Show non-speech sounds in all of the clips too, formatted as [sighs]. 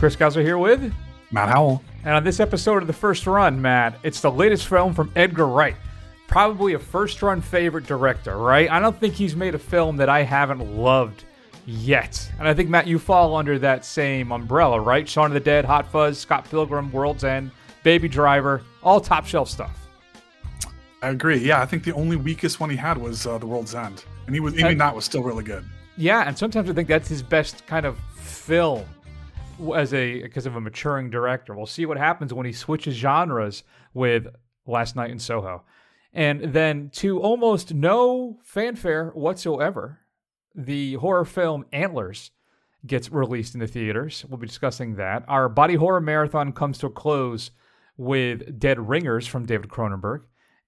Chris Gauser here with Matt Howell. And on this episode of The First Run, Matt, it's the latest film from Edgar Wright. Probably a first run favorite director, right? I don't think he's made a film that I haven't loved yet. And I think, Matt, you fall under that same umbrella, right? Shaun of the Dead, Hot Fuzz, Scott Pilgrim, World's End, Baby Driver, all top shelf stuff. I agree. Yeah, I think the only weakest one he had was uh, The World's End. And he was even that was still really good. Yeah, and sometimes I think that's his best kind of film as a because of a maturing director. We'll see what happens when he switches genres with Last Night in Soho. And then to almost no fanfare whatsoever, the horror film Antlers gets released in the theaters. We'll be discussing that. Our body horror marathon comes to a close with Dead Ringers from David Cronenberg.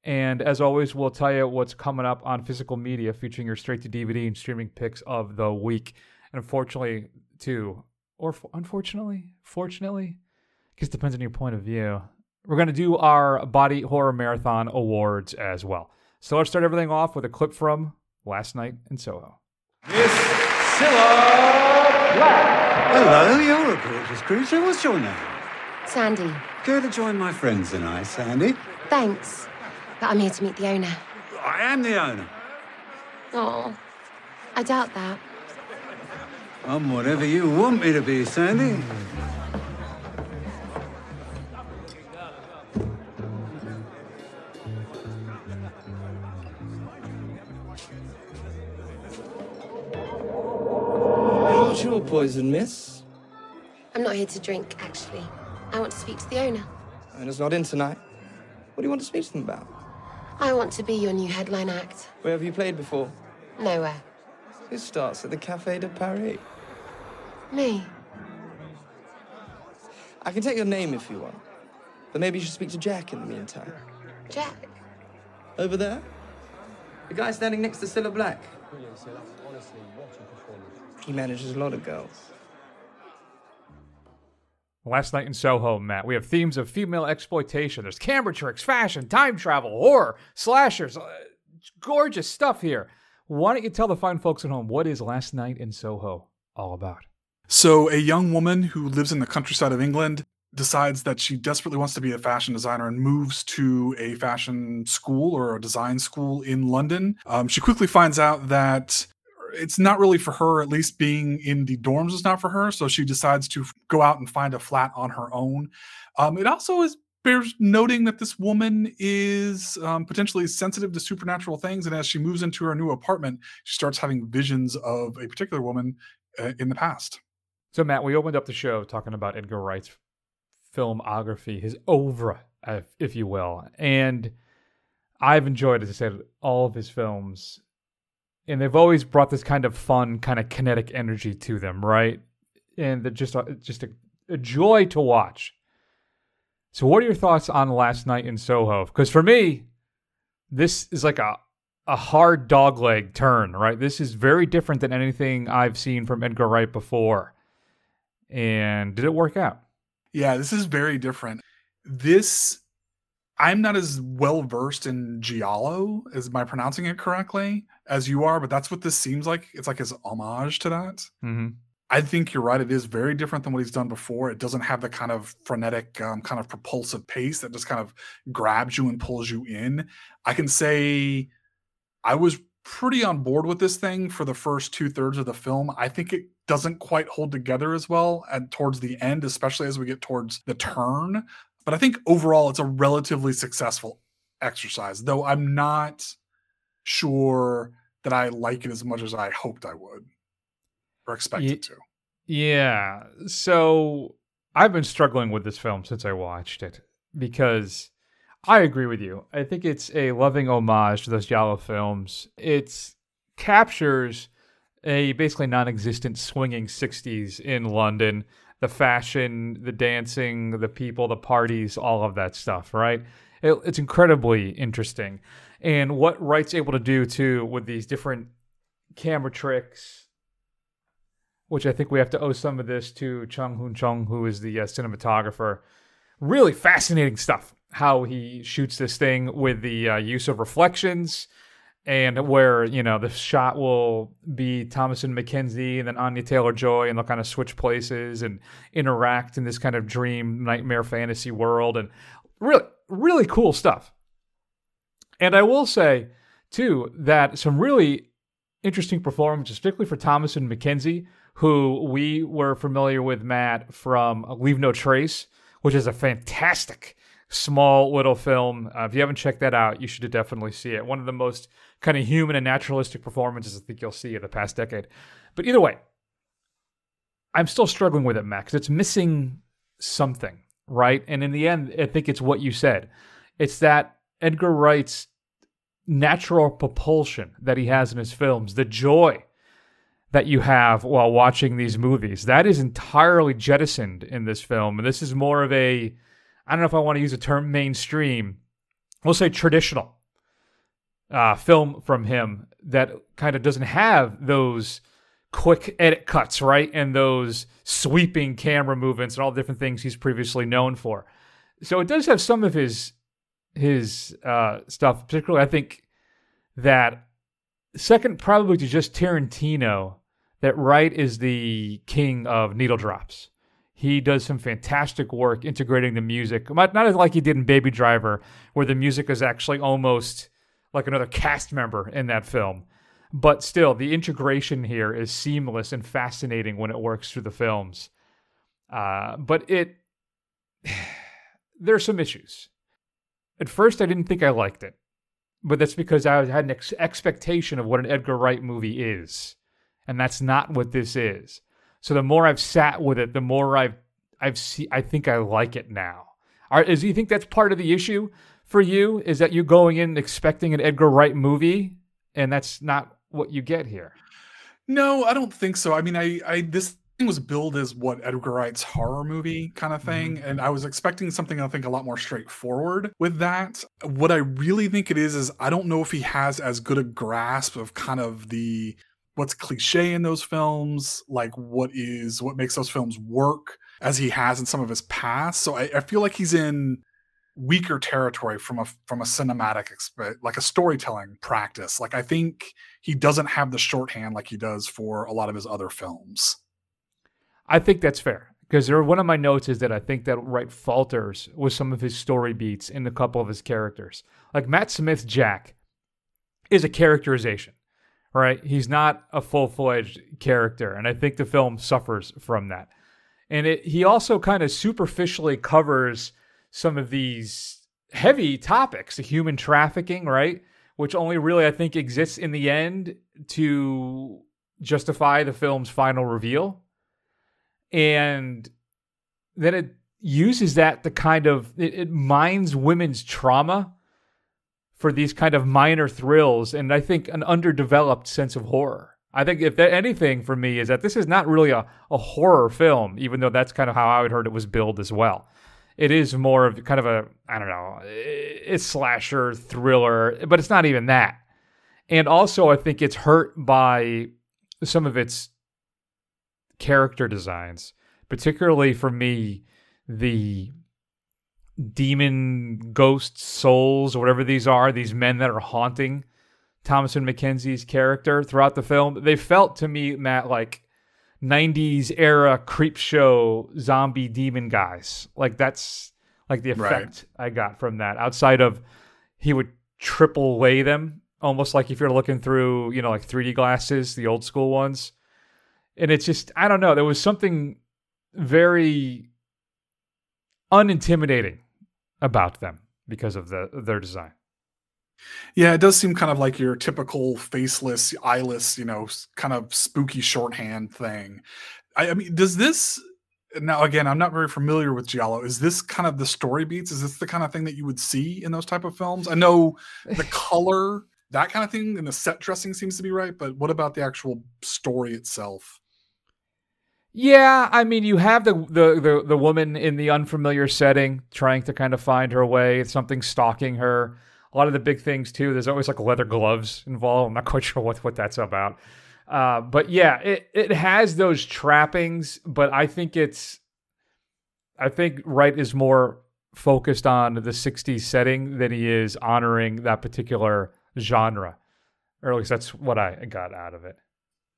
And as always, we'll tell you what's coming up on physical media featuring your straight to DVD and streaming picks of the week. And unfortunately, too, or unfortunately, fortunately, because it depends on your point of view, we're going to do our Body Horror Marathon Awards as well. So let's start everything off with a clip from Last Night in Soho. Miss Cilla Black. Hello, you're a gorgeous creature. What's your name? Sandy. Go to join my friends and I, Sandy. Thanks. But I'm here to meet the owner. I am the owner. Oh, I doubt that. I'm whatever you want me to be, Sandy. What's your poison, miss? I'm not here to drink, actually. I want to speak to the owner. Owner's not in tonight. What do you want to speak to them about? I want to be your new headline act. Where have you played before? Nowhere. Who starts at the Café de Paris? Me. I can take your name if you want. But maybe you should speak to Jack in the meantime. Jack? Over there? The guy standing next to Cilla Black. He manages a lot of girls. Last night in Soho, Matt, we have themes of female exploitation. There's camera tricks, fashion, time travel, horror, slashers. Uh, gorgeous stuff here. Why don't you tell the fine folks at home what is Last Night in Soho all about? So, a young woman who lives in the countryside of England decides that she desperately wants to be a fashion designer and moves to a fashion school or a design school in London. Um, she quickly finds out that it's not really for her, at least being in the dorms is not for her. So she decides to go out and find a flat on her own. Um, it also is bears noting that this woman is um, potentially sensitive to supernatural things. And as she moves into her new apartment, she starts having visions of a particular woman uh, in the past. So, Matt, we opened up the show talking about Edgar Wright's filmography, his oeuvre, if you will. And I've enjoyed, as I said, all of his films. And they've always brought this kind of fun, kind of kinetic energy to them, right? And they're just, a, just a, a joy to watch. So, what are your thoughts on Last Night in Soho? Because for me, this is like a a hard dogleg turn, right? This is very different than anything I've seen from Edgar Wright before. And did it work out? Yeah, this is very different. This I'm not as well versed in Giallo, as am I pronouncing it correctly, as you are, but that's what this seems like. It's like his homage to that. Mm-hmm. I think you're right. It is very different than what he's done before. It doesn't have the kind of frenetic, um, kind of propulsive pace that just kind of grabs you and pulls you in. I can say I was pretty on board with this thing for the first two thirds of the film. I think it doesn't quite hold together as well and towards the end, especially as we get towards the turn. But I think overall it's a relatively successful exercise, though I'm not sure that I like it as much as I hoped I would or expected to. Yeah. So I've been struggling with this film since I watched it because I agree with you. I think it's a loving homage to those Giallo films. It captures a basically non-existent swinging 60s in London, the fashion, the dancing, the people, the parties, all of that stuff, right? It, it's incredibly interesting. And what Wright's able to do too with these different camera tricks, which I think we have to owe some of this to Chung Hoon Chung, who is the uh, cinematographer. Really fascinating stuff. How he shoots this thing with the uh, use of reflections and where you know the shot will be Thomasin McKenzie and then Anya Taylor Joy, and they'll kind of switch places and interact in this kind of dream nightmare fantasy world, and really really cool stuff. And I will say too that some really interesting performances, particularly for Thomasin McKenzie, who we were familiar with Matt from Leave No Trace, which is a fantastic small little film. Uh, if you haven't checked that out, you should definitely see it. One of the most kind of human and naturalistic performances I think you'll see in the past decade. But either way, I'm still struggling with it, Max. It's missing something, right? And in the end, I think it's what you said. It's that Edgar Wright's natural propulsion that he has in his films, the joy that you have while watching these movies, that is entirely jettisoned in this film. And this is more of a, I don't know if I want to use the term mainstream, we'll say traditional uh, film from him that kind of doesn't have those quick edit cuts, right? And those sweeping camera movements and all the different things he's previously known for. So it does have some of his his uh, stuff, particularly I think that second probably to just Tarantino that Wright is the king of needle drops. He does some fantastic work integrating the music, not, not like he did in Baby Driver, where the music is actually almost like another cast member in that film. But still, the integration here is seamless and fascinating when it works through the films. Uh, but it, [sighs] there are some issues. At first, I didn't think I liked it, but that's because I had an ex- expectation of what an Edgar Wright movie is, and that's not what this is. So the more I've sat with it, the more I've I've see I think I like it now. Are, is you think that's part of the issue for you? Is that you going in expecting an Edgar Wright movie, and that's not what you get here? No, I don't think so. I mean, I, I this thing was billed as what Edgar Wright's horror movie kind of thing, Mm-hmm. and I was expecting something I think a lot more straightforward with that. What I really think it is is I don't know if he has as good a grasp of kind of the what's cliche in those films, like what is what makes those films work, as he has in some of his past. So I, I feel like he's in weaker territory from a from a cinematic exp- like a storytelling practice like i think he doesn't have the shorthand like he does for a lot of his other films I think that's fair because one of my notes is that I think that Wright falters with some of his story beats in a couple of his characters. Like Matt Smith's Jack is a characterization, right? He's not a full fledged character, and I think the film suffers from that. And it, he also kind of superficially covers some of these heavy topics, the human trafficking, right? Which only really I think exists in the end to justify the film's final reveal and then it uses that to kind of it, it mines women's trauma for these kind of minor thrills and i think an underdeveloped sense of horror i think if there, anything for me is that this is not really a, a horror film even though that's kind of how i would heard it was billed as well it is more of kind of a i don't know it's slasher thriller but it's not even that and also i think it's hurt by some of its character designs, particularly for me, the demon ghost souls or whatever these are, these men that are haunting Thomasin McKenzie's character throughout the film. They felt to me, Matt, like 90s era Creepshow zombie demon guys. Like that's like the Right. effect I got from that. Outside of he would triple lay them, almost like if you're looking through, you know, like 3D glasses, the old school ones and it's just I don't know. There was something very unintimidating about them because of the their design. Yeah it does seem kind of like your typical faceless eyeless you know kind of spooky shorthand thing i, I mean does this now again i'm not very familiar with giallo is this kind of the story beats is this the kind of thing that you would see in those type of films i know the [laughs] color that kind of thing and the set dressing seems to be right but what about the actual story itself Yeah, I mean, you have the, the the the woman in the unfamiliar setting trying to kind of find her way. Something stalking her. A lot of the big things too. There's always like leather gloves involved. I'm not quite [laughs] sure what what that's about. Uh, but yeah, it it has those trappings. But I think it's, I think Wright is more focused on the '60s setting than he is honoring that particular genre. or at least that's what I got out of it.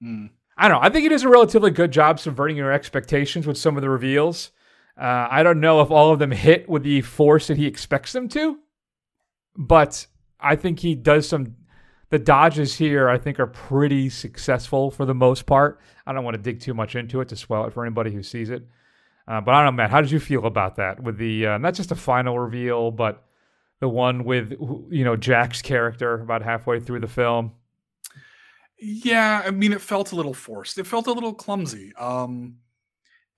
Mm. I don't know. I think he does a relatively good job subverting your expectations with some of the reveals. Uh, I don't know if all of them hit with the force that he expects them to, but I think he does some. The dodges here, I think, are pretty successful for the most part. I don't want to dig too much into it to spoil it for anybody who sees it. Uh, but I don't know, Matt. How did you feel about that? With the uh, not just the final reveal, but the one with you know Jack's character about halfway through the film. Yeah, I mean, it felt a little forced. It felt a little clumsy. Um,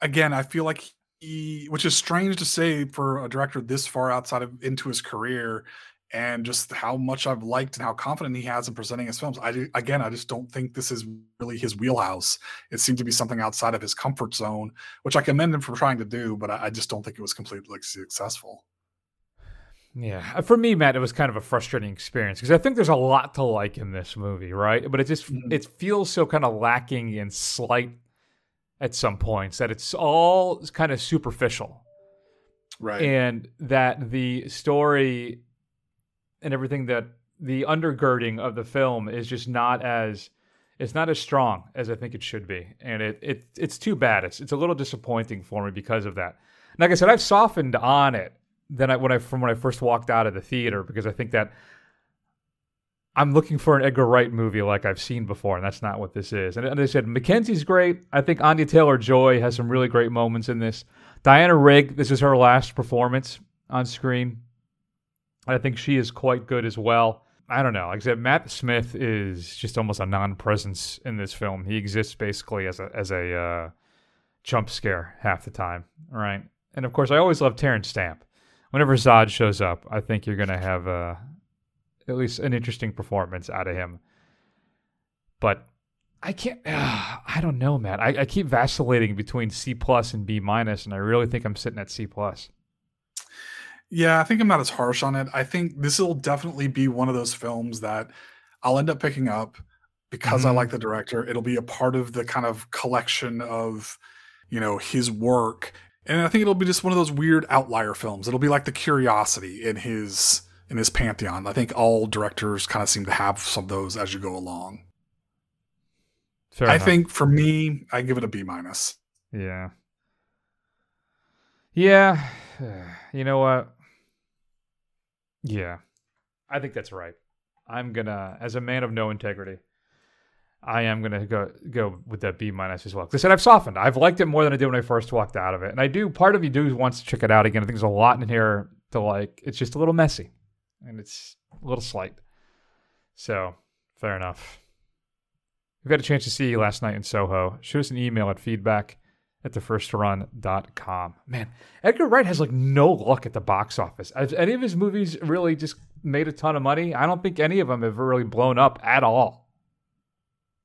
again, I feel like he, which is strange to say for a director this far outside of into his career, and just how much I've liked and how confident he has in presenting his films. I do, again, I just don't think this is really his wheelhouse. It seemed to be something outside of his comfort zone, which I commend him for trying to do, but I, I just don't think it was completely successful. Yeah, uh, for me, Matt, it was kind of a frustrating experience because I think there's a lot to like in this movie, right? But it just mm-hmm. it feels so kind of lacking in slight at some points that it's all kind of superficial, right? And that the story and everything that the undergirding of the film is just not as it's not as strong as I think it should be, and it it it's too bad. It's it's a little disappointing for me because of that. Like I said, I've softened on it than I when I from when I first walked out of the theater because I think that I'm looking for an Edgar Wright movie like I've seen before, and that's not what this is. And, and I said McKenzie's great. I think Anya Taylor Joy has some really great moments in this. Diana Rigg, this is her last performance on screen. I think she is quite good as well. I don't know. Like I said, Matt Smith is just almost a non-presence in this film. He exists basically as a as a uh, jump scare half the time, right? And of course, I always love Terence Stamp whenever Zod shows up, I think you're going to have uh, at least an interesting performance out of him. But I can't. Uh, [sighs] I don't know, man. I, I keep vacillating between C plus and B minus, and I really think I'm sitting at C plus. Yeah, I think I'm not as harsh on it. I think this will definitely be one of those films that I'll end up picking up because mm-hmm. I like the director. It'll be a part of the kind of collection of, you know, his work and I think it'll be just one of those weird outlier films. It'll be like the curiosity in his in his pantheon. I think all directors kind of seem to have some of those as you go along. Fair I enough. think for me, I give it a B minus. Yeah. Yeah. [sighs] You know what? Yeah. I think that's right. I'm gonna, as a man of no integrity, I am gonna go go with that B minus as well. Because I said I've softened. I've liked it more than I did when I first walked out of it, and I do. Part of you do wants to check it out again. I think there's a lot in here to like. It's just a little messy, and it's a little slight. So fair enough. You had a chance to see you last night in Soho, shoot us an email at feedback at thefirstrun.com. Man, Edgar Wright has like no luck at the box office. Has any of his movies really just made a ton of money? I don't think any of them have really blown up at all.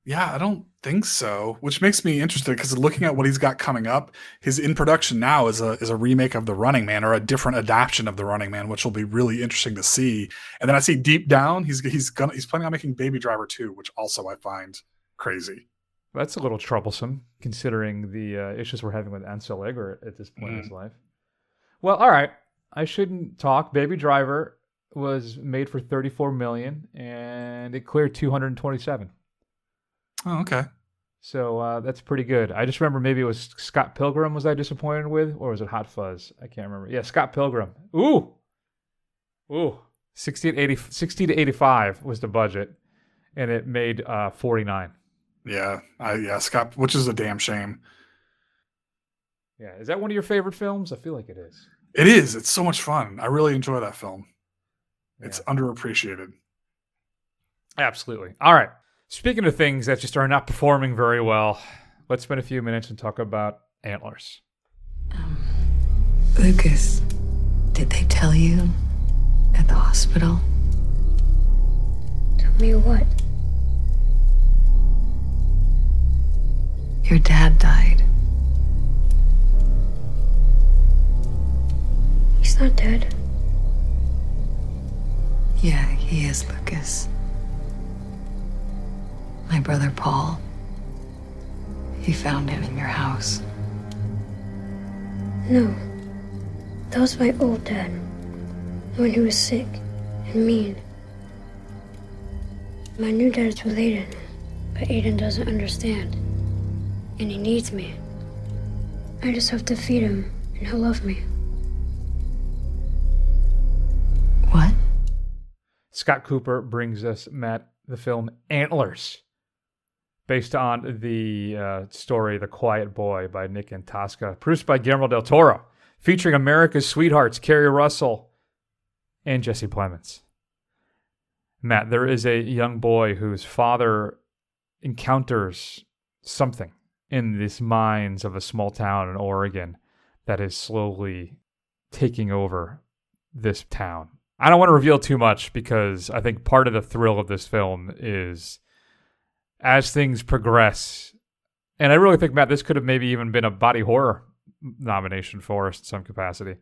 Yeah, I don't think so. Which makes me interested because looking at what he's got coming up, his in production now is a is a remake of The Running Man or a different adaptation of The Running Man, which will be really interesting to see. And then I see deep down he's he's gonna he's planning on making Baby Driver 2, which also I find crazy. That's a little troublesome considering the uh, issues we're having with Ansel Elgort at this point mm. in his mm. life. Well, all right, I shouldn't talk. Baby Driver was made for 34 million and it cleared 227. Oh, okay. So uh, that's pretty good. I just remember maybe it was Scott Pilgrim was I disappointed with, or was it Hot Fuzz? I can't remember. Yeah, Scott Pilgrim. Ooh, ooh, 60 to 80, 60 to 85 was the budget, and it made uh, 49. Yeah, I, yeah, Scott, which is a damn shame. Yeah, is that one of your favorite films? I feel like it is. It is. It's so much fun. I really enjoy that film. Yeah. It's underappreciated. Absolutely. All right. Speaking of things that just are not performing very well, let's spend a few minutes and talk about antlers. Um, Lucas, did they tell you at the hospital? Tell me what? Your dad died. He's not dead. Yeah, he is, Lucas my brother Paul. He found him in your house. No. That was my old dad. When he was sick and mean. My new dad is Aiden, but Aiden doesn't understand. And he needs me. I just have to feed him, and he'll love me. What? Scott Cooper brings us, Matt, the film Antlers, based on the uh, story The Quiet Boy by Nick Antosca, produced by Guillermo del Toro, featuring America's sweethearts, Keri Russell and Jesse Plemons. Matt, there is a young boy whose father encounters something in these mines of a small town in Oregon that is slowly taking over this town. I don't want to reveal too much because I think part of the thrill of this film is as things progress. And I really think, Matt, this could have maybe even been a body horror nomination for us in some capacity.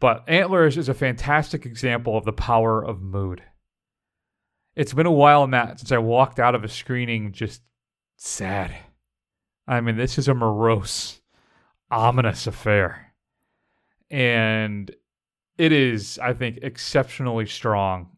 But Antlers is a fantastic example of the power of mood. It's been a while, Matt, since I walked out of a screening just sad. I mean, this is a morose, ominous affair. And it is, I think, exceptionally strong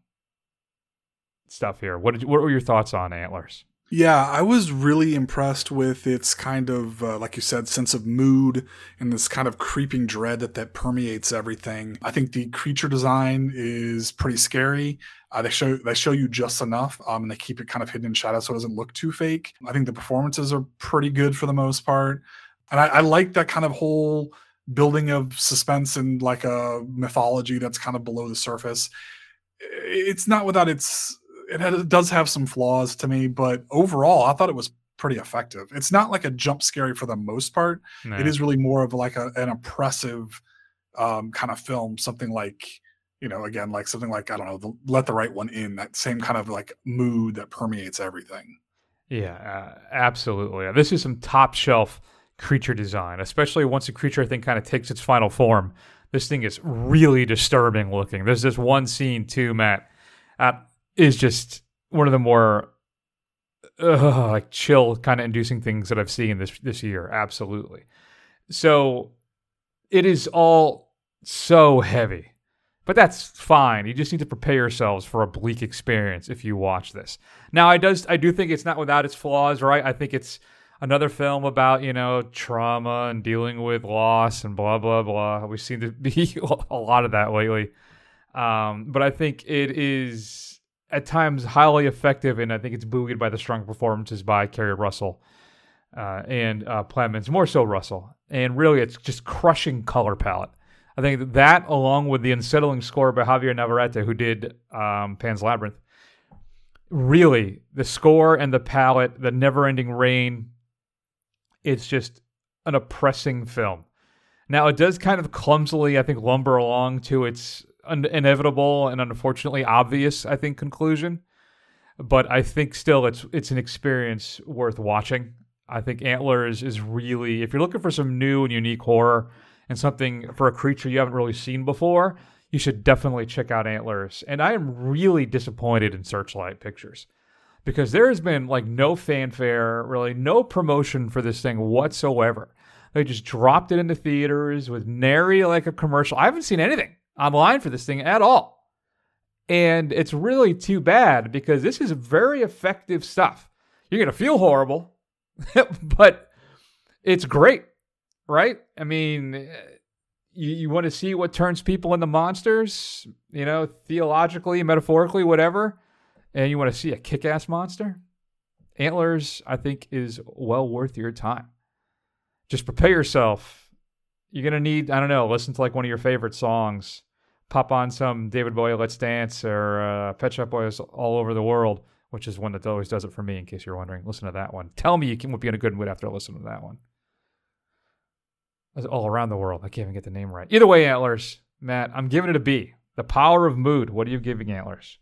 stuff here. What did what were your thoughts on Antlers? Yeah, I was really impressed with its kind of, uh, like you said, sense of mood and this kind of creeping dread that that permeates everything. I think the creature design is pretty scary. Uh, they show they show you just enough, um, and they keep it kind of hidden in shadow so it doesn't look too fake. I think the performances are pretty good for the most part, and I, I like that kind of whole building of suspense and like a mythology that's kind of below the surface. It's not without its it, it does have some flaws to me, but overall, I thought it was pretty effective. It's not like a jump scary for the most part. No. It is really more of like a, an oppressive um, kind of film, something like you know, again, like something like I don't know, the, let the right one in. That same kind of like mood that permeates everything. Yeah, uh, absolutely. This is some top shelf creature design, especially once a creature I think kind of takes its final form. This thing is really disturbing looking. There's this one scene too, Matt. Uh, is just one of the more uh, like chill kind of inducing things that I've seen this this year. Absolutely. So it is all so heavy, but that's fine. You just need to prepare yourselves for a bleak experience if you watch this. Now, I does I do think it's not without its flaws, right? I think it's another film about you know trauma and dealing with loss and blah blah blah. We seem to be [laughs] a lot of that lately, um, but I think it is at times highly effective, and I think it's buoyed by the strong performances by Keri Russell uh, and uh, Plemons, more so Russell. And really, it's just crushing color palette. I think that, along with the unsettling score by Javier Navarrete, who did um, Pan's Labyrinth, really the score and the palette, the never-ending rain, it's just an oppressing film. Now, it does kind of clumsily, I think, lumber along to its un- inevitable and unfortunately obvious, I think, conclusion. But I think still it's it's an experience worth watching. I think Antlers is really if you're looking for some new and unique horror and something for a creature you haven't really seen before, you should definitely check out Antlers. And I am really disappointed in Searchlight Pictures because there has been like no fanfare, really no promotion for this thing whatsoever. They just dropped it into theaters with nary like a commercial. I haven't seen anything online for this thing at all. And it's really too bad because this is very effective stuff. You're going to feel horrible, [laughs] but it's great, right? I mean, eh, you, you want to see what turns people into monsters, you know, theologically, metaphorically, whatever, and you want to see a kick ass monster? Antlers, I think, is well worth your time. Just prepare yourself. You're going to need, I don't know, listen to like one of your favorite songs pop on some David Bowie Let's Dance or uh, Pet Shop Boys All Over the World, which is one that always does it for me, in case you're wondering. Listen to that one. Tell me you can, be in a good mood after listening to that one. All around the world. I can't even get the name right. Either way, Antlers, Matt, I'm giving it a B. The power of mood. What are you giving Antlers?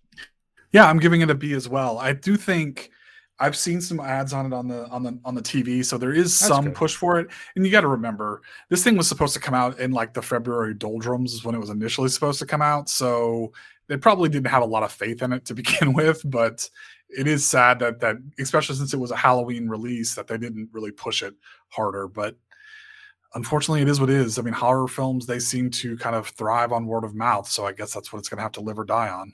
Yeah, I'm giving it a B as well. I do think I've seen some ads on it on the on the on the TV, so there is That's some good. push for it. And you got to remember, this thing was supposed to come out in like the February doldrums is when it was initially supposed to come out. So they probably didn't have a lot of faith in it to [laughs] begin with. But it is sad that that, especially since it was a Halloween release, that they didn't really push it harder. But unfortunately, it is what it is. I mean, horror films they seem to kind of thrive on word of mouth. So I guess that's what it's going to have to live or die on.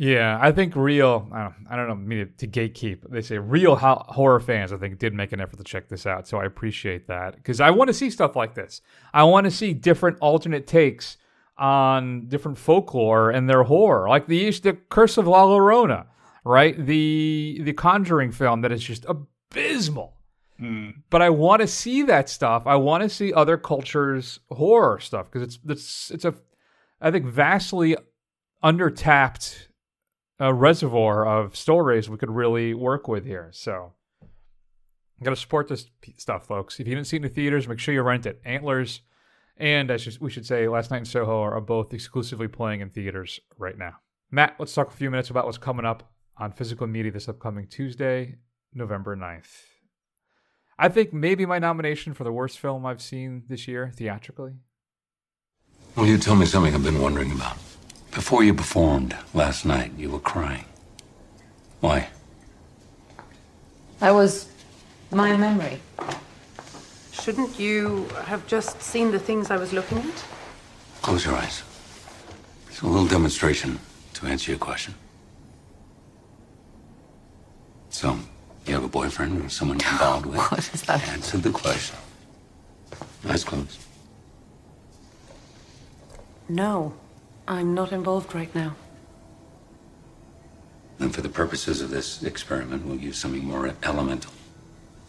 Yeah, I think real. I don't, I don't know. Mean to gatekeep. They say real ho- horror fans. I think did make an effort to check this out, so I appreciate that because I want to see stuff like this. I want to see different alternate takes on different folklore and their horror, like the the Curse of La Llorona, right? The the Conjuring film that is just abysmal. Mm. But I want to see that stuff. I want to see other cultures' horror stuff because it's it's it's a I think vastly undertapped uh, reservoir of stories we could really work with here. So I'm gonna support this p- stuff, folks. If you didn't see it in the theaters, make sure you rent it. Antlers and as we should say, Last Night in Soho are both exclusively playing in theaters right now. Matt, let's talk a few minutes about what's coming up on physical media this upcoming Tuesday, November 9th. I think maybe my nomination for the worst film I've seen this year theatrically. Will you tell me something I've been wondering about? Before you performed last night, you were crying. Why? That was my memory. Shouldn't you have just seen the things I was looking at? Close your eyes. It's a little demonstration to answer your question. So, you have a boyfriend or someone you're involved [laughs] with? What is that? Answer the question. Eyes closed. No, I'm not involved right now. Then, for the purposes of this experiment, we'll use something more elemental.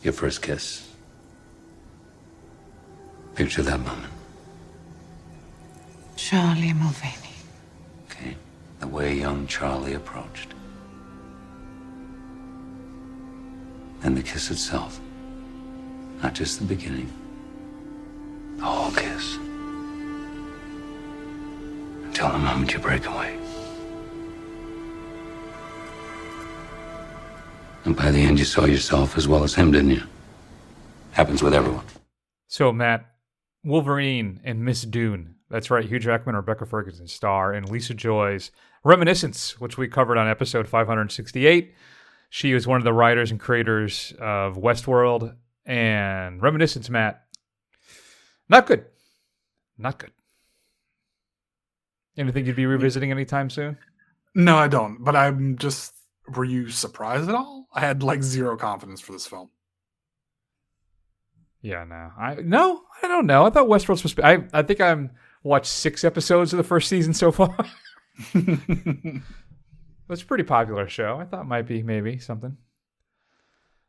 Your first kiss. Picture that moment. Charlie Mulvaney. Okay? The way young Charlie approached. And the kiss itself. Not just the beginning. The whole kiss. Until the moment you break away. And by the end, you saw yourself as well as him, didn't you? Happens with everyone. So, Matt, Wolverine and Miss Dune. That's right, Hugh Jackman Rebecca Ferguson star and Lisa Joy's Reminiscence, which we covered on episode 568. She was one of the writers and creators of Westworld and Reminiscence, Matt. Not good. Not good. Anything you'd be revisiting anytime soon? No, I don't. But I'm just. Were you surprised at all? I had like zero confidence for this film. Yeah, no. I no, I don't know. I thought Westworld's supposed to be I I think I'm watched six episodes of the first season so far. [laughs] It's a pretty popular show. I thought it might be maybe something.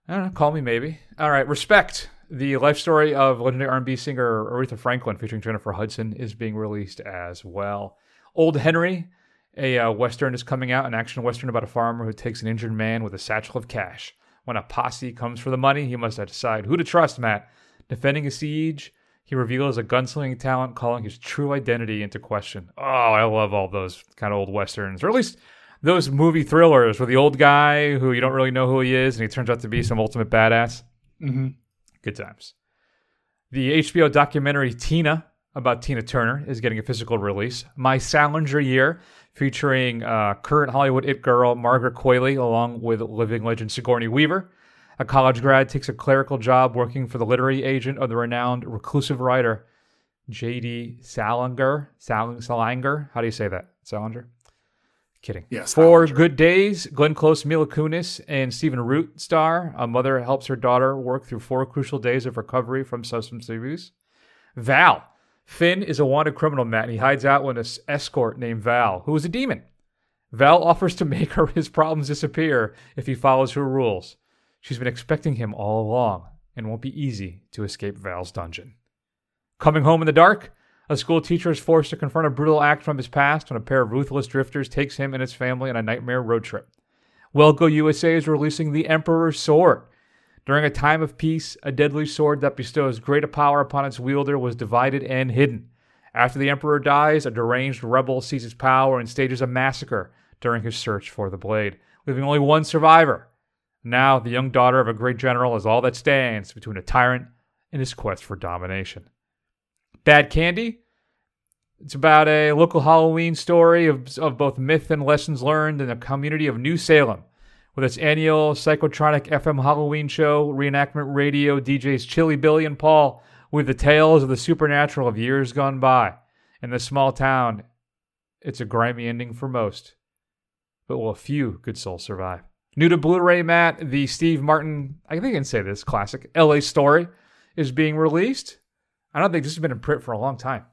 I don't know. Call me maybe. All right. Respect. The life story of legendary R&B singer Aretha Franklin, featuring Jennifer Hudson, is being released as well. Old Henry, a uh, western, is coming out. An action western about a farmer who takes an injured man with a satchel of cash. When a posse comes for the money, he must decide who to trust. Matt, defending a siege, he reveals a gunslinging talent, calling his true identity into question. Oh, I love all those kind of old westerns, or at least those movie thrillers where the old guy who you don't really know who he is and he turns out to be some ultimate badass. Mm-hmm. Good times. The HBO documentary Tina about Tina Turner is getting a physical release. My Salinger Year, featuring uh, current Hollywood it girl Margaret Qualley along with living legend Sigourney Weaver. A college grad takes a clerical job working for the literary agent of the renowned reclusive writer J.D. Salinger. Sal- Salinger? How do you say that? Salinger? Kidding. Yes. Four Good Days, Glenn Close, Mila Kunis, and Stephen Root star. A mother helps her daughter work through four crucial days of recovery from substance abuse. Val. Finn is a wanted criminal, Matt, and he hides out with an escort named Val, who is a demon. Val [laughs] offers to make her his problems disappear if he follows her rules. She's been expecting him all along, and won't be easy to escape Val's dungeon. Coming home in the dark, a school teacher is forced to confront a brutal act from his past when a pair of ruthless drifters takes him and his family on a nightmare road trip. Well Go USA is releasing the Emperor's Sword. During a time of peace, a deadly sword that bestows greater power upon its wielder was divided and hidden. After the Emperor dies, a deranged rebel seizes power and stages a massacre during his search for the blade, leaving only one survivor. Now, the young daughter of a great general is all that stands between a tyrant and his quest for domination. Bad Candy. It's about a local Halloween story of, of both myth and lessons learned in the community of New Salem. With its annual psychotronic FM Halloween show, reenactment radio, DJs Chilly Billy and Paul with the tales of the supernatural of years gone by. In this small town, it's a grimy ending for most. but will a few good souls survive? New to Blu ray, Matt, the Steve Martin, I think I can say this, classic LA story is being released. I don't think this has been in print for a long time.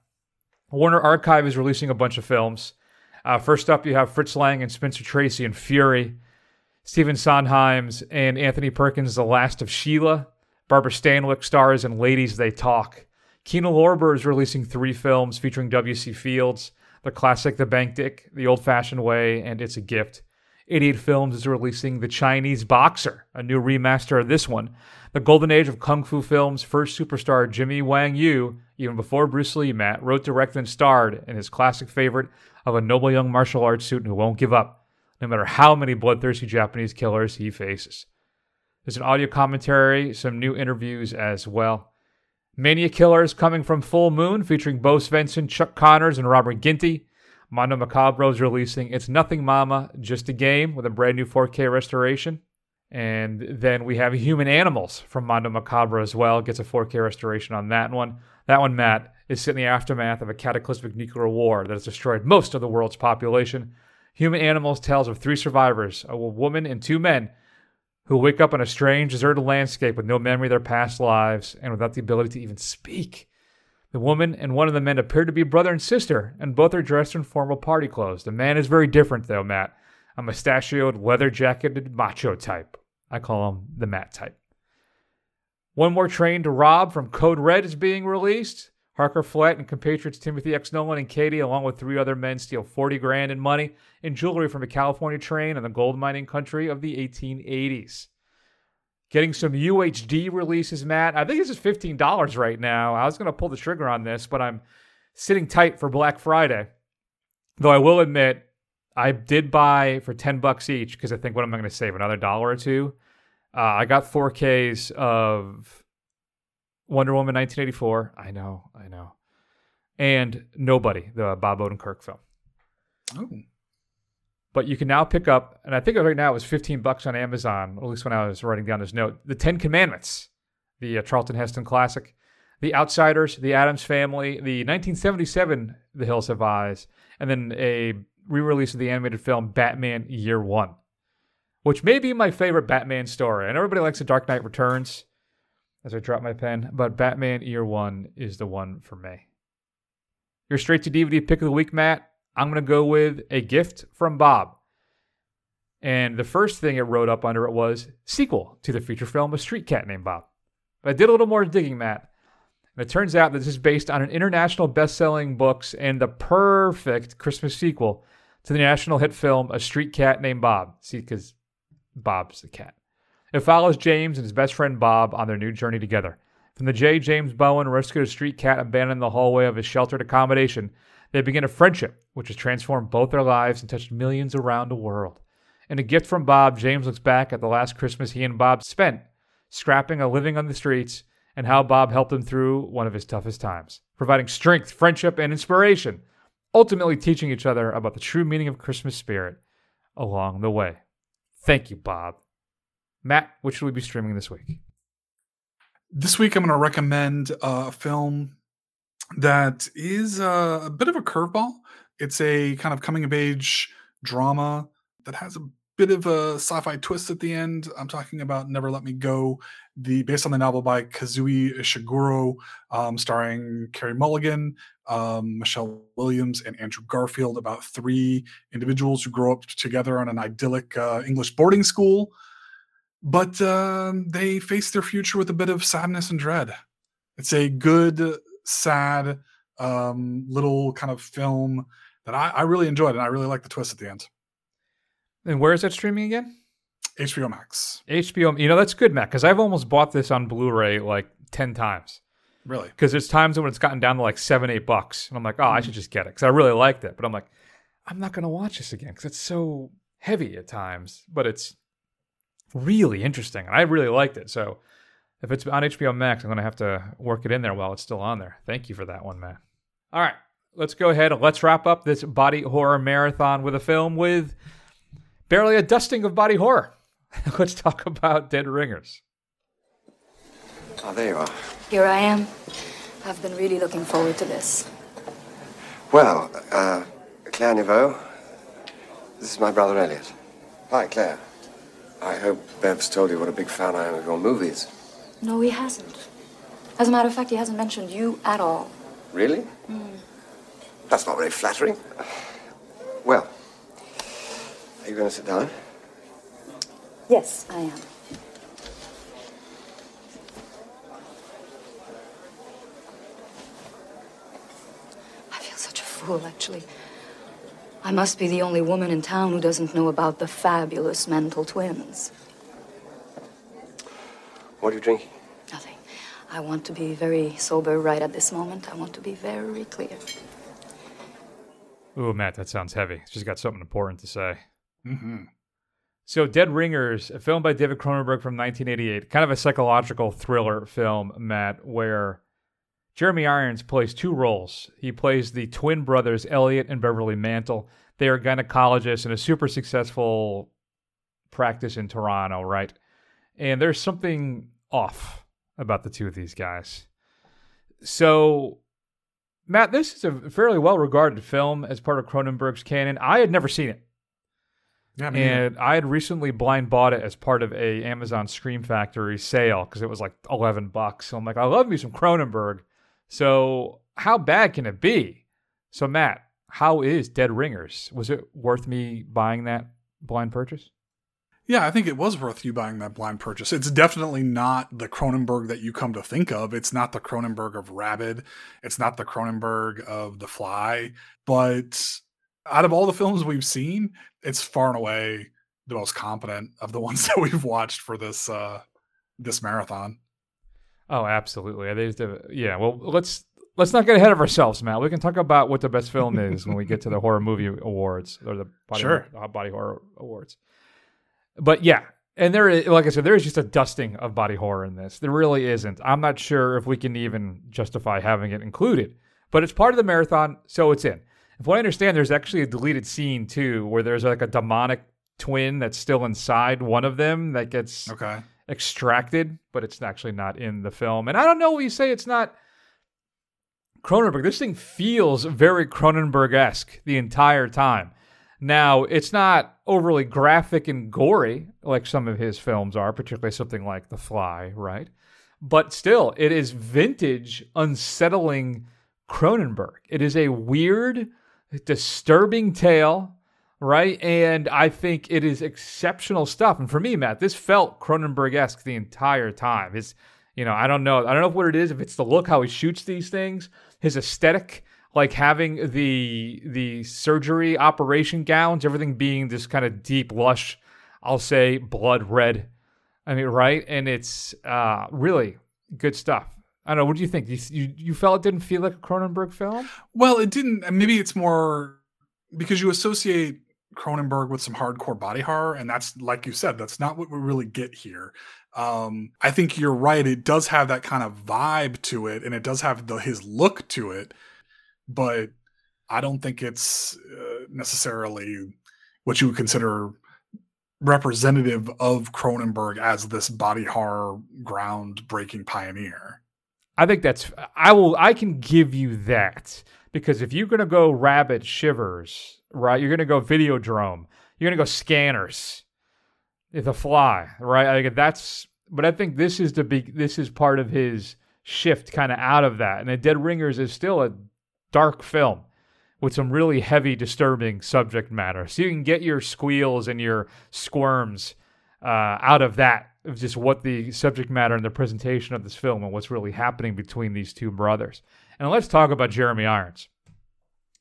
Warner Archive is releasing a bunch of films. Uh, first up, you have Fritz Lang and Spencer Tracy in Fury, Stephen Sondheim's and Anthony Perkins' The Last of Sheila, Barbara Stanwyck stars in Ladies They Talk. Kino Lorber is releasing three films featuring W.C. Fields, the classic The Bank Dick, The Old Fashioned Way, and It's a Gift. 88 Films is releasing The Chinese Boxer, a new remaster of this one. The golden age of kung fu films, first superstar Jimmy Wang Yu, even before Bruce Lee, Matt, wrote, directed, and starred in his classic favorite of a noble young martial arts student who won't give up, no matter how many bloodthirsty Japanese killers he faces. There's an audio commentary, some new interviews as well. Mania Killers coming from Full Moon, featuring Bo Svenson, Chuck Connors, and Robert Ginty. Mondo Macabro is releasing It's Nothing Mama, Just a Game with a brand new 4K restoration. And then we have Human Animals from Mondo Macabro as well. Gets a 4K restoration on that one. That one, Matt, is set in the aftermath of a cataclysmic nuclear war that has destroyed most of the world's population. Human Animals tells of three survivors, a woman and two men, who wake up in a strange, deserted landscape with no memory of their past lives and without the ability to even speak. The woman and one of the men appear to be brother and sister, and both are dressed in formal party clothes. The man is very different, though, Matt. A mustachioed, leather jacketed macho type. I call him the Matt type. One More Train to Rob from Code Red is being released. Harker Flett and compatriots Timothy X. Nolan and Katie, along with three other men, steal 40 grand in money and jewelry from a California train in the gold mining country of the 1880s. Getting some UHD releases, Matt. I think this is $15 right now. I was going to pull the trigger on this, but I'm sitting tight for Black Friday. Though I will admit, I did buy for 10 bucks each because I think what am I going to save? Another dollar or two? Uh, I got 4Ks of Wonder Woman 1984. I know, I know. And Nobody, the Bob Odenkirk film. Oh. But you can now pick up, and I think right now it was 15 bucks on Amazon, at least when I was writing down this note, The Ten Commandments, the uh, Charlton Heston classic, The Outsiders, The Addams Family, the 1977 The Hills Have Eyes, and then a re release of the animated film Batman Year One, which may be my favorite Batman story. And everybody likes The Dark Knight Returns as I drop my pen, but Batman Year One is the one for me. Your straight to DVD pick of the week, Matt. I'm going to go with a gift from Bob. And the first thing it wrote up under it was sequel to the feature film A Street Cat Named Bob. But I did a little more digging, Matt. And it turns out that this is based on an international best-selling books and the perfect Christmas sequel to the national hit film A Street Cat Named Bob. See, because Bob's the cat. It follows James and his best friend Bob on their new journey together. From the J. James Bowen rescued a street cat abandoned in the hallway of his sheltered accommodation, they begin a friendship which has transformed both their lives and touched millions around the world. In a gift from Bob, James looks back at the last Christmas he and Bob spent scrapping a living on the streets and how Bob helped him through one of his toughest times, providing strength, friendship, and inspiration, ultimately teaching each other about the true meaning of Christmas spirit along the way. Thank you, Bob. Matt, what should we be streaming this week? This week, I'm going to recommend a film that is a, a bit of a curveball. It's a kind of coming of age drama that has a bit of a sci-fi twist at the end. I'm talking about Never Let Me Go, the based on the novel by Kazuo Ishiguro, um, starring Carey Mulligan, um, Michelle Williams, and Andrew Garfield, about three individuals who grow up together on an idyllic uh, English boarding school, but uh, they face their future with a bit of sadness and dread. It's a good, sad um, little kind of film that I, I really enjoyed, and I really like the twist at the end. And where is that streaming again? HBO Max. HBO. You know that's good, Matt, because I've almost bought this on Blu-ray like ten times. Really? Because there's times when it's gotten down to like seven, eight bucks, and I'm like, oh, I should just get it because I really liked it. But I'm like, I'm not gonna watch this again because it's so heavy at times, but it's really interesting, and I really liked it. So if it's on HBO Max, I'm gonna have to work it in there while it's still on there. Thank you for that one, Matt. All right, let's go ahead and let's wrap up this body horror marathon with a film with barely a dusting of body horror. [laughs] let's talk about Dead Ringers. Oh, there you are. Here I am. I've been really looking forward to this. Well, uh, Claire Neveu, This is my brother Elliot. Hi, Claire. I hope Bev's told you what a big fan I am of your movies. No, he hasn't. As a matter of fact, he hasn't mentioned you at all. Really? Hmm. That's not very flattering. Well, are you going to sit down? Yes, I am. I feel such a fool, actually. I must be the only woman in town who doesn't know about the fabulous Mantle twins. What are you drinking? Nothing. I want to be very sober right at this moment. I want to be very clear. Ooh, Matt, that sounds heavy. She's got something important to say. Mm-hmm. So, Dead Ringers, a film by David Cronenberg from 1988, kind of a psychological thriller film, Matt, where Jeremy Irons plays two roles. He plays the twin brothers, Elliot and Beverly Mantle. They are gynecologists in a super successful practice in Toronto, right? And there's something off about the two of these guys. So, Matt, this is a fairly well regarded film as part of Cronenberg's canon. I had never seen it. Yeah, me neither. and I had recently blind bought it as part of a Amazon Scream Factory sale because it was like eleven bucks. So I'm like, I love me some Cronenberg. So how bad can it be? So Matt, how is Dead Ringers? Was it worth me buying that blind purchase? Yeah, I think it was worth you buying that blind purchase. It's definitely not the Cronenberg that you come to think of. It's not the Cronenberg of Rabid. It's not the Cronenberg of The Fly. But out of all the films we've seen, it's far and away the most competent of the [laughs] ones that we've watched for this uh this marathon. Oh, absolutely. I think the- yeah. Well, let's let's not get ahead of ourselves, Matt. We can talk about what the best film is when we get to the horror movie awards or the body, Sure. uh, body horror awards. But yeah, and there, is, like I said, there is just a dusting of body horror in this. There really isn't. I'm not sure if we can even justify having it included, but it's part of the marathon, so it's in. If what I understand, there's actually a deleted scene too, where there's like a demonic twin that's still inside one of them that gets Okay. Extracted, but it's actually not in the film. And I don't know what you say it's not Cronenberg. This thing feels very Cronenberg esque the entire time. Now, it's not overly graphic and gory like some of his films are, particularly something like The Fly, right? But still, it is vintage, unsettling Cronenberg. It is a weird, disturbing tale, right? And I think it is exceptional stuff. And for me, Matt, this felt Cronenberg esque the entire time. His, you know, I don't know, I don't know what it is. If it's the look, how he shoots these things, his aesthetic, like having the the surgery operation gowns, everything being this kind of deep, lush, I'll say blood red. I mean, right? And it's uh, really good stuff. I don't know. What do you think? You, you you felt it didn't feel like a Cronenberg film? Well, it didn't. Maybe it's more because you associate Cronenberg with some hardcore body horror, and that's like you said, that's not what we really get here. Um, I think you're right. It does have that kind of vibe to it, and it does have the, his look to it, but I don't think it's uh, necessarily what you would consider representative of Cronenberg as this body horror groundbreaking pioneer. I think that's I will I can give you that because if you're gonna go Rabid shivers, right? You're gonna go Videodrome, you're gonna go scanners, the fly, right? Think that's but I think this is the big this is part of his shift kind of out of that. And the Dead Ringers is still a dark film with some really heavy, disturbing subject matter. So you can get your squeals and your squirms uh, out of that, of just what the subject matter and the presentation of this film and what's really happening between these two brothers. And let's talk about Jeremy Irons.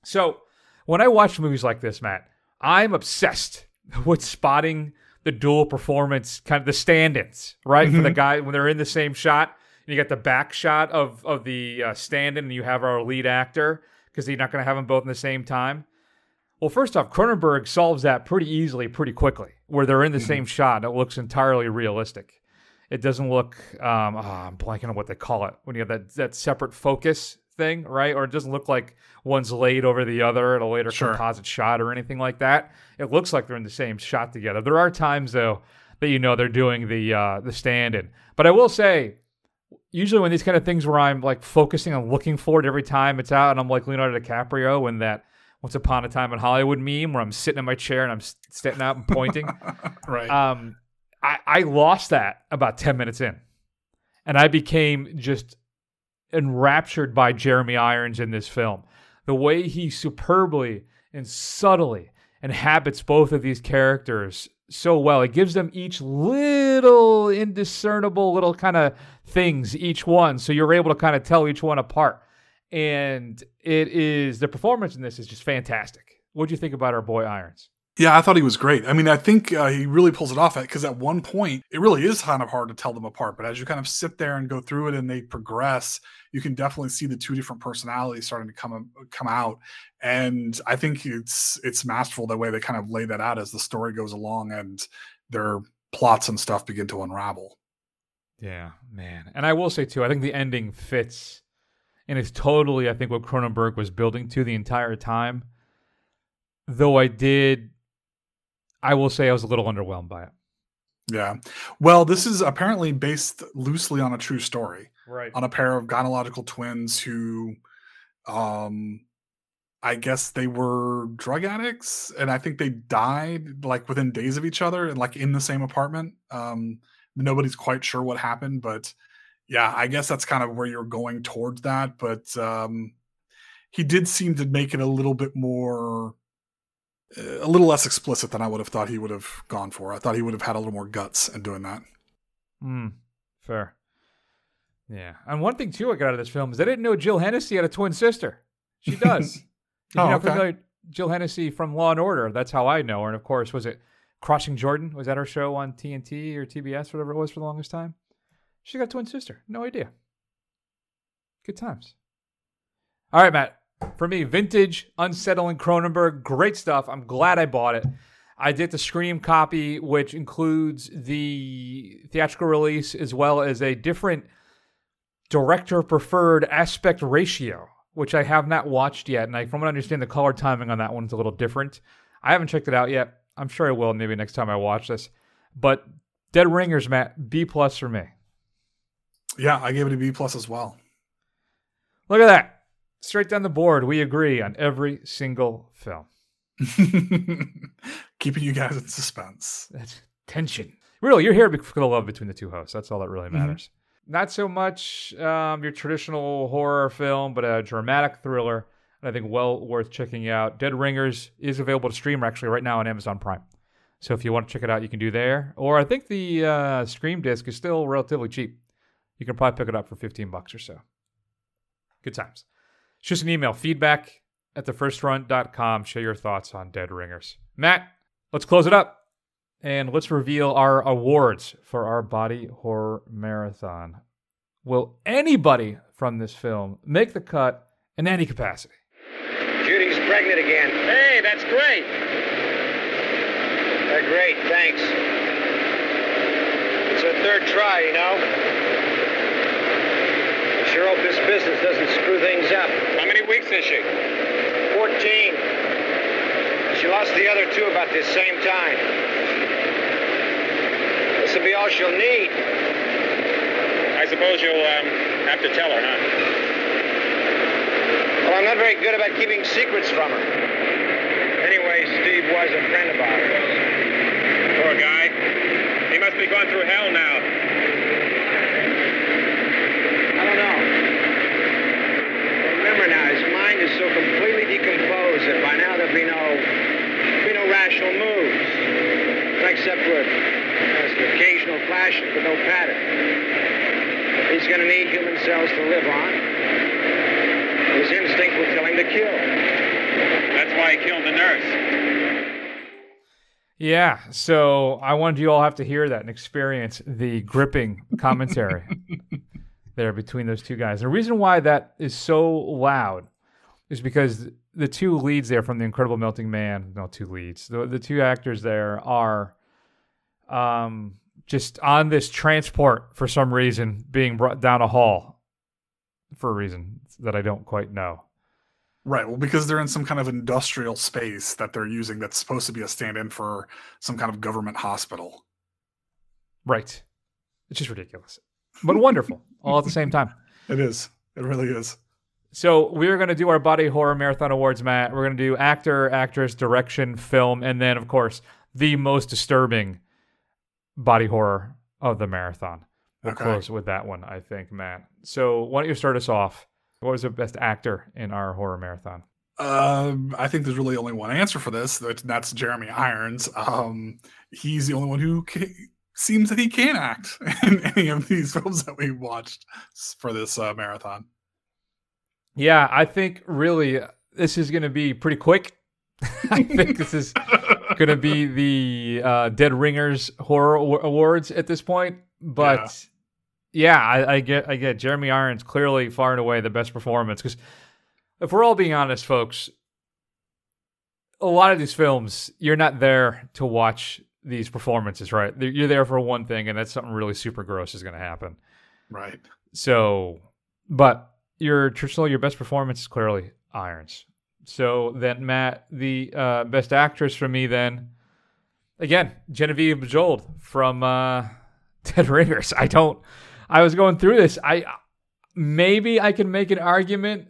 So when I watch movies like this, Matt, I'm obsessed [laughs] with spotting the dual performance, kind of the stand-ins, right? For the guy when they're in the same shot, and you got the back shot of of the uh, stand-in, and you have our lead actor because you're not going to have them both in the same time. Well, first off, Cronenberg solves that pretty easily, pretty quickly, where they're in the same shot and it looks entirely realistic. It doesn't look, um, oh, I'm blanking on what they call it when you have that that separate focus thing, right? Or it doesn't look like one's laid over the other at a later Sure. composite shot or anything like that. It looks like they're in the same shot together. There are times though that you know they're doing the uh, the stand-in, but I will say usually when these kind of things where I'm like focusing on looking for it every time it's out, and I'm like Leonardo DiCaprio when that Once Upon a Time in Hollywood meme where I'm sitting in my chair and I'm s- standing out and pointing. [laughs] right. Um, I, I lost that about 10 minutes in. And I became just enraptured by Jeremy Irons in this film. The way he superbly and subtly inhabits both of these characters so well. It gives them each little indiscernible little kind of things, each one. So you're able to kind of tell each one apart. And it is the performance in this is just fantastic. What do you think about our boy Irons? Yeah, I thought he was great. I mean, I think uh, he really pulls it off at because at one point it really is kind of hard to tell them apart. But as you kind of sit there and go through it and they progress, you can definitely see the two different personalities starting to come come out. And I think it's it's masterful the way they kind of lay that out as the story goes along and their plots and stuff begin to unravel. Yeah, man. And I will say too, I think the ending fits and it's totally I think what Cronenberg was building to the entire time. Though I did I will say I was a little underwhelmed by it. Yeah. Well, this is apparently based loosely on a true story. Right. On a pair of gynecological twins who um I guess they were drug addicts and I think they died like within days of each other and like in the same apartment. Um nobody's quite sure what happened, but yeah, I guess that's kind of where you're going towards that, but um he did seem to make it a little bit more a little less explicit than I would have thought he would have gone for. I thought he would have had a little more guts in doing that. Hmm. Fair. Yeah. And one thing too I got out of this film is I didn't know Jill Hennessy had a twin sister. She [laughs] does. Oh, you're not okay. familiar, Jill Hennessy from Law and Order. That's how I know her. And of course, was it Crossing Jordan? Was that her show on TNT or TBS, whatever it was for the longest time? She got a twin sister. No idea. Good times. All right, Matt. For me, vintage, unsettling Cronenberg, great stuff. I'm glad I bought it. I did the Scream copy, which includes the theatrical release as well as a different director preferred aspect ratio, which I have not watched yet. And I, from what I understand, the color timing on that one's a little different. I haven't checked it out yet. I'm sure I will maybe next time I watch this. But Dead Ringers, Matt, B plus for me. Yeah, I gave it a B plus as well. Look at that. Straight down the board, we agree on every single film. [laughs] Keeping you guys in suspense. That's tension. Really, you're here because of the love between the two hosts. That's all that really Mhm. matters. Not so much um, your traditional horror film, but a dramatic thriller. And I think well worth checking out. Dead Ringers is available to stream actually right now on Amazon Prime. So if you want to check it out, you can do there. Or I think the uh, Scream disc is still relatively cheap. You can probably pick it up for 15 bucks or so. Good times. Shoot us an email, feedback at thefirstrun.com. Share your thoughts on Dead Ringers. Matt, let's close it up and let's reveal our awards for our body horror marathon. Will anybody from this film make the cut in any capacity? Judy's pregnant again. Hey, that's great. Uh, great, thanks. It's her third try, you know. I sure hope this business doesn't screw things up. How many weeks is she? 14. She lost the other two about this same time. This will be all she'll need. I suppose you'll um, have to tell her, huh? Well, I'm not very good about keeping secrets from her. Anyway, Steve was a friend of ours. Poor guy. He must be going through hell now. I don't know. Remember now, his mind is so completely decomposed that by now there'll be no, be no moves, except for some occasional flashes, but no pattern. He's going to need human cells to live on. His instinct will tell him to kill. That's why he killed the nurse. Yeah, so I wanted you all have to hear that and experience the gripping commentary [laughs] there between those two guys. The reason why that is so loud is because the two leads there from the Incredible Melting Man, no, two leads, the, the two actors there are um, just on this transport for some reason, being brought down a hall for a reason that I don't quite know. Right. Well, because they're in some kind of industrial space that they're using that's supposed to be a stand in for some kind of government hospital. Right. It's just ridiculous, but wonderful [laughs] all at the same time. It is. It really is. So we're gonna do our body horror marathon awards, Matt. We're gonna do actor, actress, direction, film, and then of course the most disturbing body horror of the marathon. We'll Okay. close with that one, I think, Matt. So why don't you start us off? What was the best actor in our horror marathon? Um, I think there's really only one answer for this. That's Jeremy Irons. Um, he's the only one who ca seems that he can act [laughs] in any of these films that we watched for this uh, marathon. Yeah, I think really uh, this is going to be pretty quick. [laughs] I think this is going to be the uh, Dead Ringers Horror Awards at this point. But yeah, I, I get, I get Jeremy Irons clearly far and away the best performance because if we're all being honest, folks, a lot of these films you're not there to watch these performances, right? You're there for one thing, and that's something really super gross is going to happen. Right. So, but your traditional, your best performance is clearly Irons. So then, Matt, the uh, best actress for me, then again, Genevieve Bujold from uh, [laughs] Dead Ringers. I don't. I was going through this. I maybe I can make an argument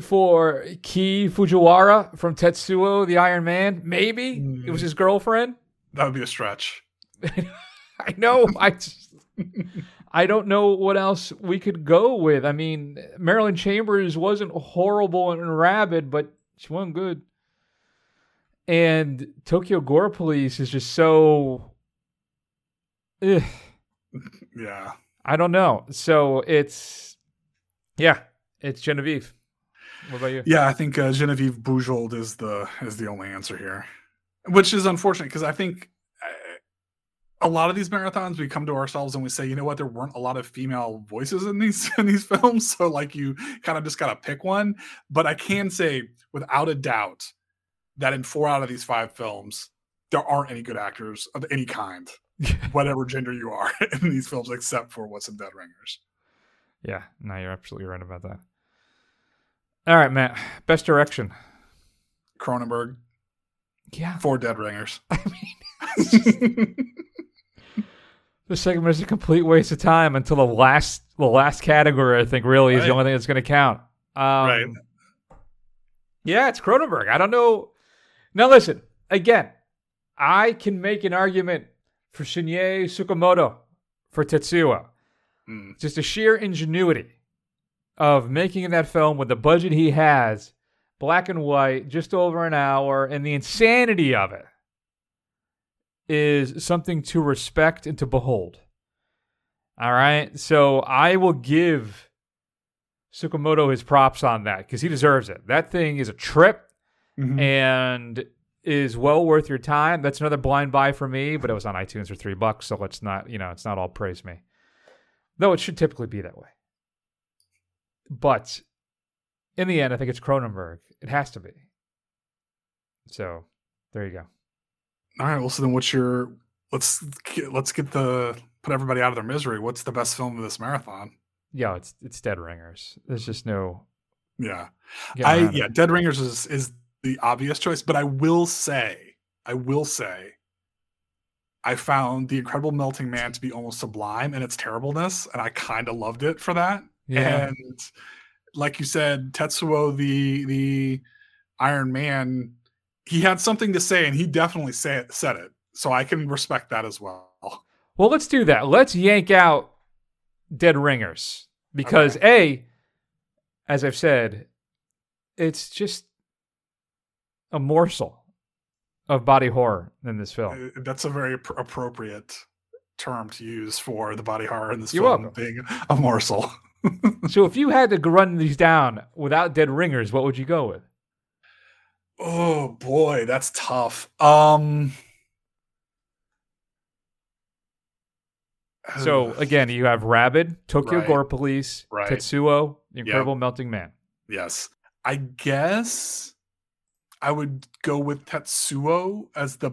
for Kei Fujiwara from Tetsuo, the Iron Man. Maybe it was his girlfriend. That would be a stretch. [laughs] I know. I just, I don't know what else we could go with. I mean, Marilyn Chambers wasn't horrible and rabid, but she wasn't good. And Tokyo Gore Police is just so. Ugh, [laughs] Yeah. I don't know. So it's, yeah, it's Genevieve. What about you? Yeah, I think uh, Genevieve Bujold is the is the only answer here, which is unfortunate because I think a lot of these marathons we come to ourselves and we say, you know what, there weren't a lot of female voices in these [laughs] in these films, so like you kind of just gotta pick one. But I can say without a doubt that in four out of these five films, there aren't any good actors of any kind, [laughs] whatever gender you are [laughs] in these films, except for what's in Dead Ringers. Yeah, no, you're absolutely right about that. All right, Matt. Best direction. Cronenberg. Yeah. four Dead Ringers. This segment is a complete waste of time until the last the last category. I think really is the only thing that's going to count. Um, Right. Yeah, it's Cronenberg. I don't know. Now listen again. I can make an argument for Shinya Tsukamoto for Tetsuo. Mm. Just the sheer ingenuity of making that film with the budget he has, black and white, just over an hour, and the insanity of it is something to respect and to behold. All right. So I will give Tsukamoto his props on that because he deserves it. That thing is a trip mm-hmm. and is well worth your time. That's another blind buy for me, but it was on iTunes for three bucks. So let's not, you know, it's not all praise me. Though it should typically be that way. But in the end, I think it's Cronenberg. It has to be. So there you go. All right. Well, so then what's your let's get, let's get the put everybody out of their misery. What's the best film of this marathon? Yeah, it's it's Dead Ringers. There's just no. Yeah, I yeah. Dead Ringers is is the obvious choice, but I will say, I will say, I found the Incredible Melting Man to be almost sublime in its terribleness, and I kind of loved it for that. Yeah. And like you said, Tetsuo the the Iron Man, he had something to say, and he definitely say said it. So I can respect that as well. Well, let's do that. Let's yank out Dead Ringers because a, as I've said, it's just a morsel of body horror in this film. Uh, That's a very appro- appropriate term to use for the body horror in this You're film welcome. being a morsel. [laughs] so if you had to run these down without Dead Ringers, what would you go with? Oh boy, that's tough. Um So again, you have Rabid, Tokyo Right. Gore Police, Right. Tetsuo, The Yep. Incredible Melting Man. yes. I guess I would go with Tetsuo as the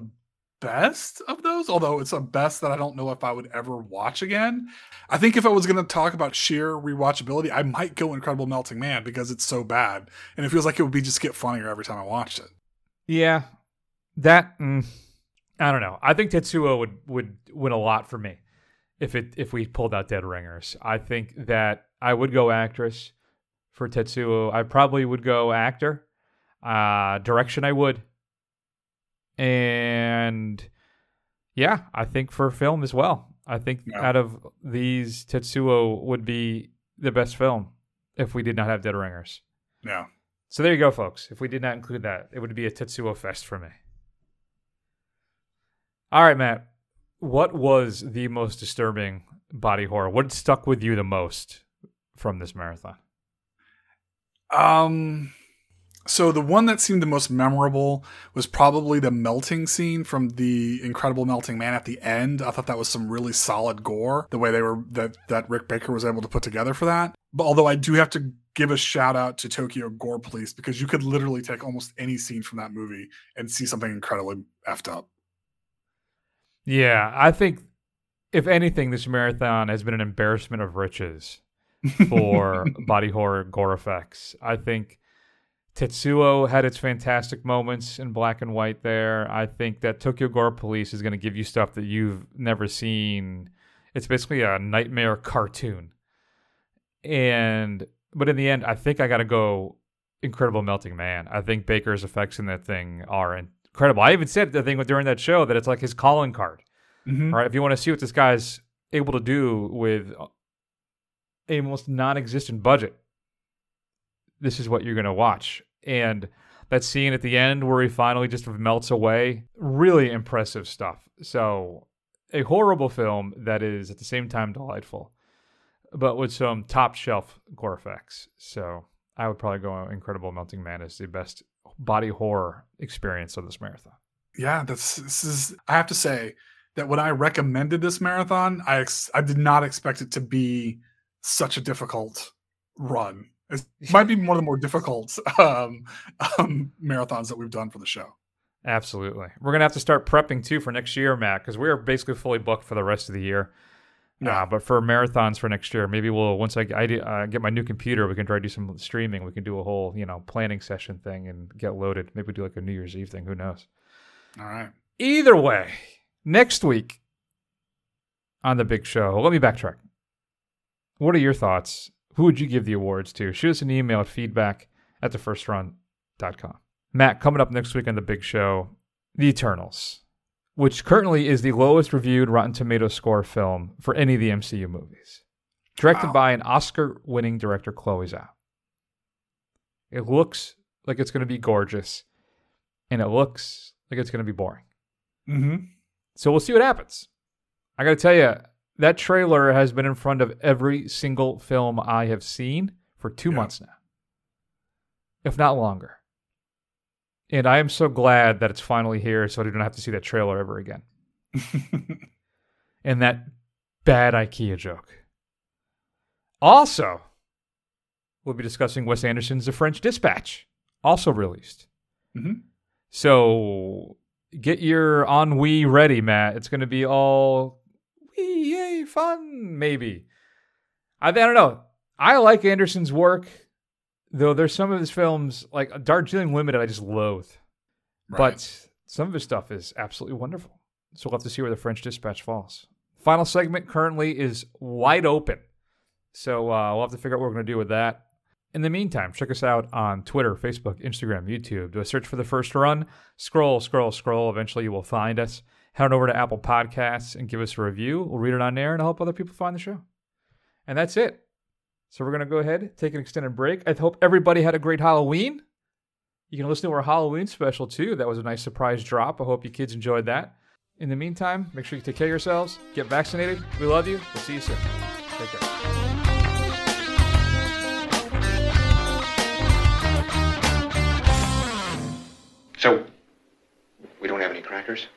best of those, although it's a best that I don't know if I would ever watch again. I think if I was going to talk about sheer rewatchability, I might go Incredible Melting Man because it's so bad and it feels like it would be just get funnier every time I watched it. Yeah, that mm, I don't know. I think Tetsuo would would win a lot for me if it if we pulled out Dead Ringers. I think that I would go actress for Tetsuo. I probably would go actor. Uh, direction, I would. And yeah, I think for film as well. I think Yeah. out of these, Tetsuo would be the best film if we did not have Dead Ringers. Yeah. So there you go, folks. If we did not include that, it would be a Tetsuo fest for me. All right, Matt. What was the most disturbing body horror? What stuck with you the most from this marathon? Um, so the one that seemed the most memorable was probably the melting scene from the Incredible Melting Man at the end. I thought that was some really solid gore. The way they were that that Rick Baker was able to put together for that. But although I do have to give a shout out to Tokyo Gore Police because you could literally take almost any scene from that movie and see something incredibly effed up. Yeah, I think if anything, this marathon has been an embarrassment of riches [laughs] for body horror gore effects. I think Tetsuo had its fantastic moments in black and white there. I think that Tokyo Gore Police is going to give you stuff that you've never seen. It's basically a nightmare cartoon. And but in the end, I think I got to go Incredible Melting Man. I think Baker's effects in that thing are incredible. I even said the thing during that show that it's like his calling card. Mhm. All right, if you want to see what this guy's able to do with a almost non-existent budget, this is what you're going to watch. And that scene at the end where he finally just melts away, really impressive stuff. So, a horrible film that is at the same time delightful, but with some top shelf gore effects. So, I would probably go Incredible Melting Man as the best body horror experience of this marathon. Yeah, that's this is. I have to say that when I recommended this marathon, I ex- I did not expect it to be such a difficult run. It [laughs] might be one of the more difficult um, um, marathons that we've done for the show. Absolutely. We're going to have to start prepping too for next year, Matt, because we are basically fully booked for the rest of the year. Yeah. Uh, but for marathons for next year, maybe we'll once I, I uh, get my new computer, we can try to do some streaming. We can do a whole you know planning session thing and get loaded. Maybe do like a New Year's Eve thing. Who knows? All right. Either way, next week on the big show. Let me backtrack. What are your thoughts? Who would you give the awards to? Shoot us an email at feedback at thefirstrun.com. Matt, coming up next week on the big show, The Eternals, which currently is the lowest reviewed Rotten Tomato score film for any of the MCU movies. Directed Wow. by an Oscar winning director, Chloe Zhao. It looks like it's going to be gorgeous, and it looks like it's going to be boring. Mm-hmm. So we'll see what happens. I got to tell you, that trailer has been in front of every single film I have seen for two months now, if not longer. And I am so glad that it's finally here so I don't have to see that trailer ever again. [laughs] and that bad IKEA joke. Also, we'll be discussing Wes Anderson's The French Dispatch, also released. Mhm. So get your ennui ready, Matt. It's going to be all fun, maybe. I, I don't know. I like Anderson's work, though there's some of his films, like Darjeeling Limited, I just loathe. But some of his stuff is absolutely wonderful. So we'll have to see where the French Dispatch falls. Final segment currently is wide open. So uh, we'll have to figure out what we're going to do with that. In the meantime, check us out on Twitter, Facebook, Instagram, YouTube. Do a search for the first run. Scroll, scroll, scroll. Eventually, you will find us. Head on over to Apple Podcasts and give us a review. We'll read it on there and help other people find the show. And that's it. So we're going to go ahead, take an extended break. I hope everybody had a great Halloween. You can listen to our Halloween special too. That was a nice surprise drop. I hope you kids enjoyed that. In the meantime, make sure you take care of yourselves, get vaccinated. We love you. We'll see you soon. Take care. So, we don't have any crackers?